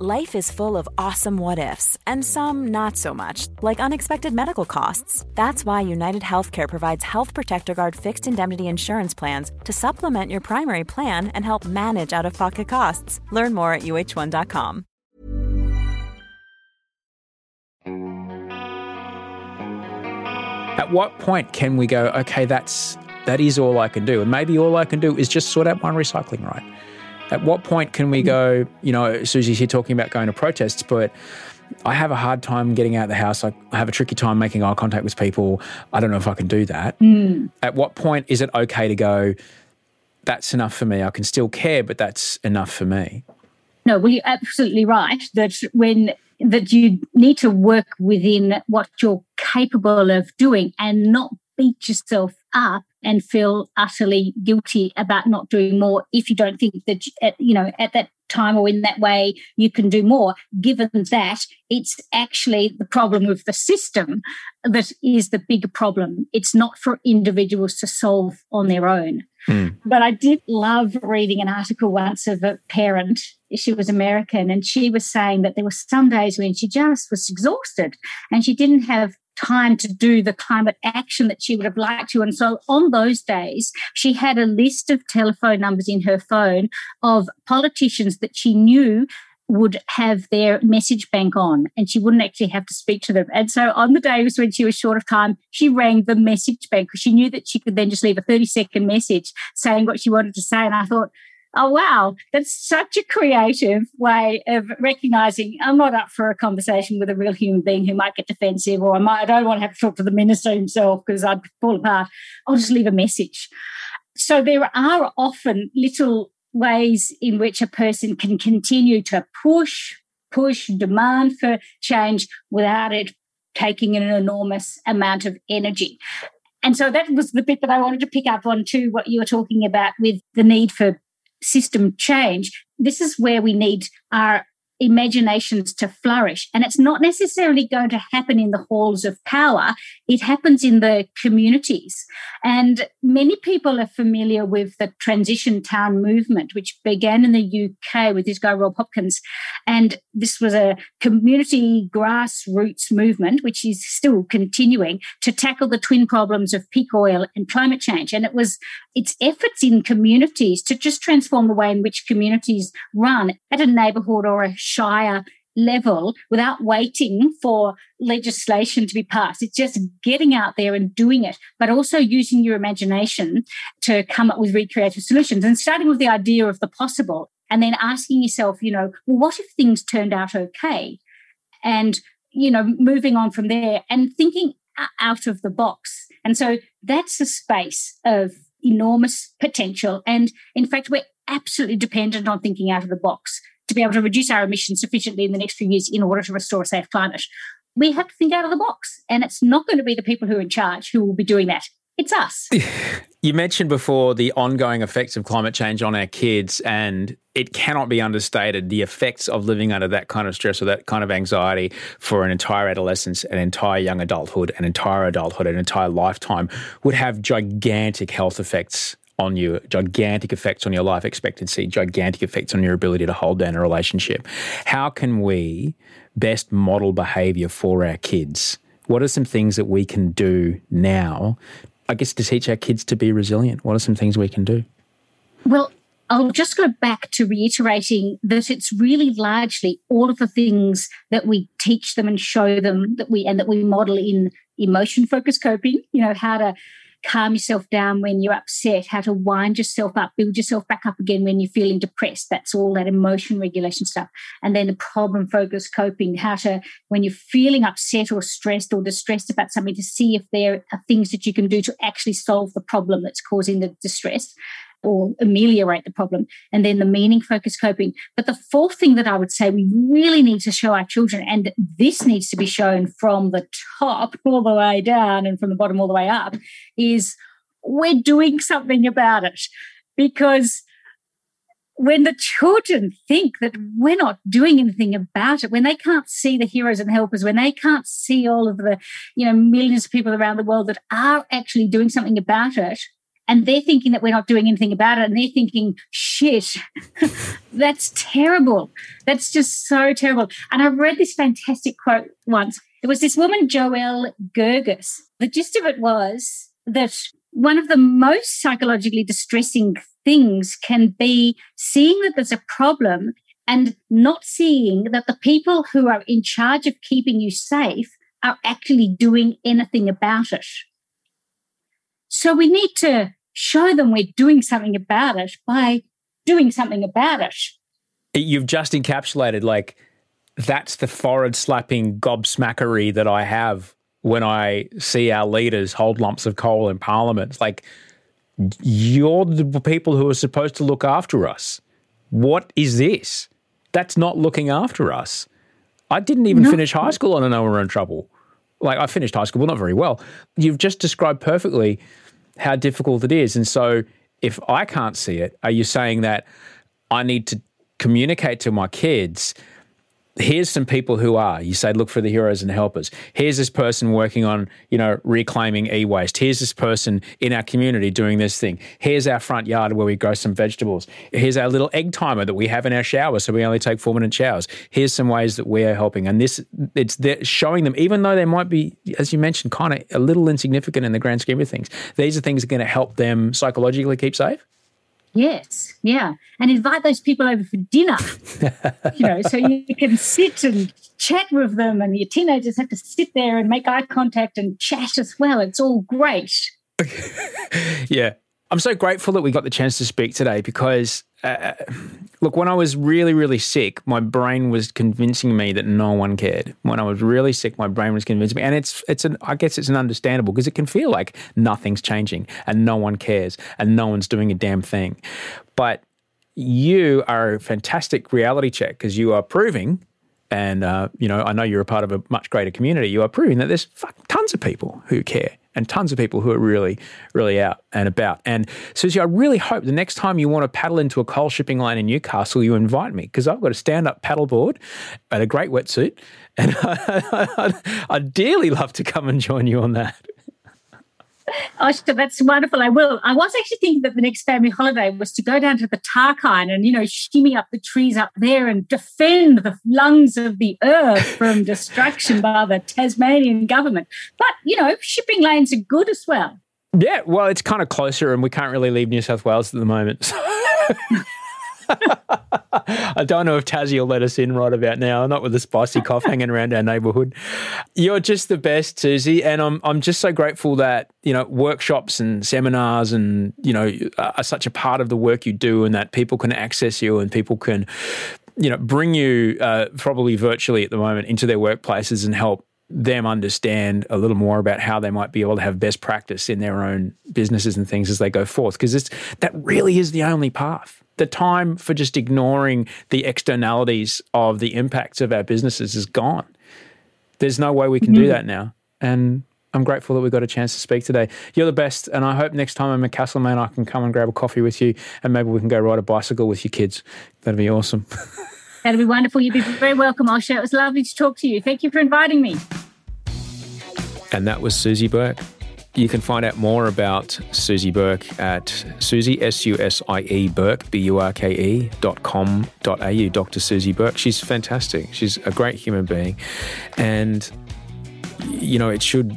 S4: Life is full of awesome what ifs and some not so much, like unexpected medical costs. That's why United Healthcare provides Health Protector Guard fixed indemnity insurance plans to supplement your primary plan and help manage out of pocket costs. Learn more at uhone.com.
S1: At what point can we go, okay, that's that is all I can do? And maybe all I can do is just sort out my recycling right At what point can we go, you know, Susie's here talking about going to protests, but I have a hard time getting out of the house. I have a tricky time making eye contact with people. I don't know if I can do that.
S2: Mm.
S1: At what point is it okay to go, that's enough for me? I can still care, but that's enough for me?
S2: No, well, you're absolutely right that when that you need to work within what you're capable of doing and not beat yourself up and feel utterly guilty about not doing more if you don't think that you know at that time or in that way you can do more. Given that it's actually the problem with the system that is the bigger problem. It's not for individuals to solve on their own.
S1: Mm.
S2: but i did love reading an article once of a parent she was american and she was saying that there were some days when she just was exhausted and she didn't have time to do the climate action that she would have liked to. And so on those days, she had a list of telephone numbers in her phone of politicians that she knew would have their message bank on and she wouldn't actually have to speak to them. And so on the days when she was short of time, she rang the message bank because she knew that she could then just leave a 30 second message saying what she wanted to say. And I thought, oh wow. That's such a creative way of recognizing i'm not up for a conversation with a real human being who might get defensive or i might i don't want to have to talk to the minister himself because i'd fall apart. I'll just leave a message. So there are often little ways in which a person can continue to push push demand for change without it taking an enormous amount of energy. And so that was the bit that I wanted to pick up on too, what you were talking about with the need for system change, this is where we need our imaginations to flourish. And it's not necessarily going to happen in the halls of power, it happens in the communities. And many people are familiar with the transition town movement, which began in the UK with this guy, Rob Hopkins. And this was a community grassroots movement, which is still continuing to tackle the twin problems of peak oil and climate change. And it was its efforts in communities to just transform the way in which communities run at a neighborhood or a shire level without waiting for legislation to be passed. It's just getting out there and doing it, but also using your imagination to come up with recreative solutions and starting with the idea of the possible and then asking yourself, you know, well, what if things turned out okay? And, you know, moving on from there and thinking out of the box. And so that's a space of enormous potential. And in fact, we're absolutely dependent on thinking out of the box to be able to reduce our emissions sufficiently in the next few years in order to restore a safe climate. We have to think out of the box. And it's not going to be the people who are in charge who will be doing that. It's us. <laughs>
S1: You mentioned before the ongoing effects of climate change on our kids, and it cannot be understated the effects of living under that kind of stress or that kind of anxiety for an entire adolescence, an entire young adulthood, an entire adulthood, an entire lifetime would have gigantic health effects on you, gigantic effects on your life expectancy, gigantic effects on your ability to hold down a relationship. How can we best model behavior for our kids? What are some things that we can do now, I guess, to teach our kids to be resilient? What are some things we can do?
S2: Well, I'll just go back to reiterating that it's really largely all of the things that we teach them and show them that we and that we model in emotion focused coping, you know, how to calm yourself down when you're upset, how to wind yourself up, build yourself back up again when you're feeling depressed. That's all that emotion regulation stuff. And then the problem focused coping, how to, when you're feeling upset or stressed or distressed about something, to see if there are things that you can do to actually solve the problem that's causing the distress or ameliorate the problem. And then the meaning focused coping. But the fourth thing that I would say we really need to show our children, and this needs to be shown from the top all the way down and from the bottom all the way up, is we're doing something about it. Because when the children think that we're not doing anything about it, when they can't see the heroes and helpers, when they can't see all of the, you know, millions of people around the world that are actually doing something about it, and they're thinking that we're not doing anything about it and they're thinking shit <laughs> that's terrible. That's just so terrible. And i read this fantastic quote once. There was this woman joelle gergis the gist of it was that one of the most psychologically distressing things can be seeing that there's a problem and not seeing that the people who are in charge of keeping you safe are actually doing anything about it. So we need to show them we're doing something about it by doing something about it.
S1: You've just encapsulated like that's the forehead slapping gobsmackery that I have when I see our leaders hold lumps of coal in parliament. Like you're the people who are supposed to look after us. What is this? That's not looking after us. I didn't even no. finish high school and I know we're in trouble. Like I finished high school, but not very well. You've just described perfectly how difficult it is. And so if I can't see it, are you saying that I need to communicate to my kids here's some people who are. You say, look for the heroes and helpers. Here's this person working on, you know, reclaiming e-waste. Here's this person in our community doing this thing. Here's our front yard where we grow some vegetables. Here's our little egg timer that we have in our shower, so we only take four minute showers. Here's some ways that we are helping. And this, it's showing them, even though they might be, as you mentioned, kind of a little insignificant in the grand scheme of things. These are things that are going to help them psychologically keep safe.
S2: Yes, yeah, and invite those people over for dinner. you know, so you <laughs> can sit and chat with them, and your teenagers have to sit there and make eye contact and chat as well. It's all great. <laughs>
S1: yeah, I'm so grateful that we got the chance to speak today because, look, when I was really, really sick, my brain was convincing me that no one cared. When I was really sick, my brain was convincing me, and it's it's an I guess it's an understandable because it can feel like nothing's changing and no one cares and no one's doing a damn thing. But you are a fantastic reality check because you are proving and uh, you know I know you're a part of a much greater community. You are proving that there's fuck, tons of people who care and tons of people who are really, really out and about. And Susie, I really hope the next time you want to paddle into a coal shipping line in Newcastle, you invite me because I've got a stand up paddleboard and a great wetsuit. And I'd, <laughs> I'd dearly love to come and join you on that.
S2: Oh, that's wonderful. I will. I was actually thinking that the next family holiday was to go down to the Tarkine and, you know, shimmy up the trees up there and defend the lungs of the earth from destruction by the Tasmanian government. But, you know, shipping lanes are good as well.
S1: Yeah, well, it's kind of closer and we can't really leave New South Wales at the moment. So. <laughs> <laughs> I don't know if Tassie will let us in right about now, not with the spicy cough <laughs> hanging around our neighbourhood. You're just the best, Susie, and I'm I'm just so grateful that you know workshops and seminars and you know are such a part of the work you do, and that people can access you and people can you know bring you uh, probably virtually at the moment into their workplaces and help them understand a little more about how they might be able to have best practice in their own businesses and things as they go forth because that really is the only path the time for just ignoring the externalities of the impacts of our businesses is gone. There's no way we can mm-hmm. do that now. And I'm grateful that we got a chance to speak today. You're the best, and I hope next time I'm in Castlemaine, I can come and grab a coffee with you, and maybe we can go ride a bicycle with your kids. That'd be awesome. <laughs>
S2: That'd be wonderful. You'd be very welcome, Osher. It was lovely to talk to you. Thank you for inviting me.
S1: And that was Susie Burke. You can find out more about Susie Burke at Susie, S U S I E Burke, B U R K E dot com dot au, Dr. Susie Burke. She's fantastic. She's a great human being. And, you know, it should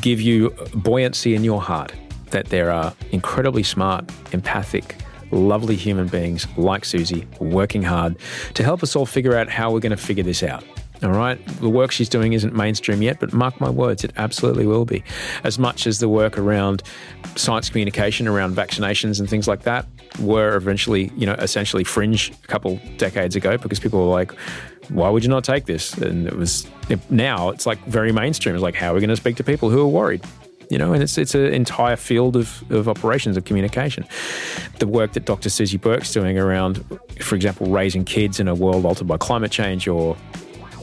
S1: give you buoyancy in your heart that there are incredibly smart, empathic, lovely human beings like Susie working hard to help us all figure out how we're going to figure this out. All right. The work she's doing isn't mainstream yet, but mark my words, it absolutely will be. As much as the work around science communication, around vaccinations and things like that were eventually, you know, essentially fringe a couple decades ago because people were like, why would you not take this? And it was now it's like very mainstream. It's like, how are we going to speak to people who are worried? you know, and it's it's an entire field of, of operations of communication. The work that Dr. Susie Burke's doing around, for example, raising kids in a world altered by climate change or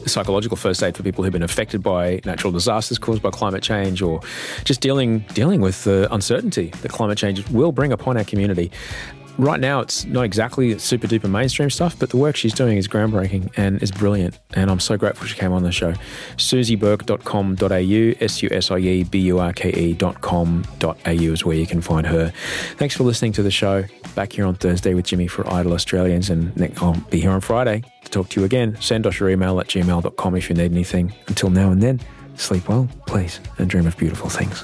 S1: psychological first aid for people who've been affected by natural disasters caused by climate change or just dealing dealing with the uncertainty that climate change will bring upon our community. Right now, it's not exactly super duper mainstream stuff, but the work she's doing is groundbreaking and is brilliant. And I'm so grateful she came on the show. SusieBurke.com.au, S U S I E B U R K E.com.au is where you can find her. Thanks for listening to the show. Back here on Thursday with Jimmy for Idle Australians, and I'll be here on Friday to talk to you again. Send us your email at gmail.com if you need anything. Until now and then, sleep well, please, and dream of beautiful things.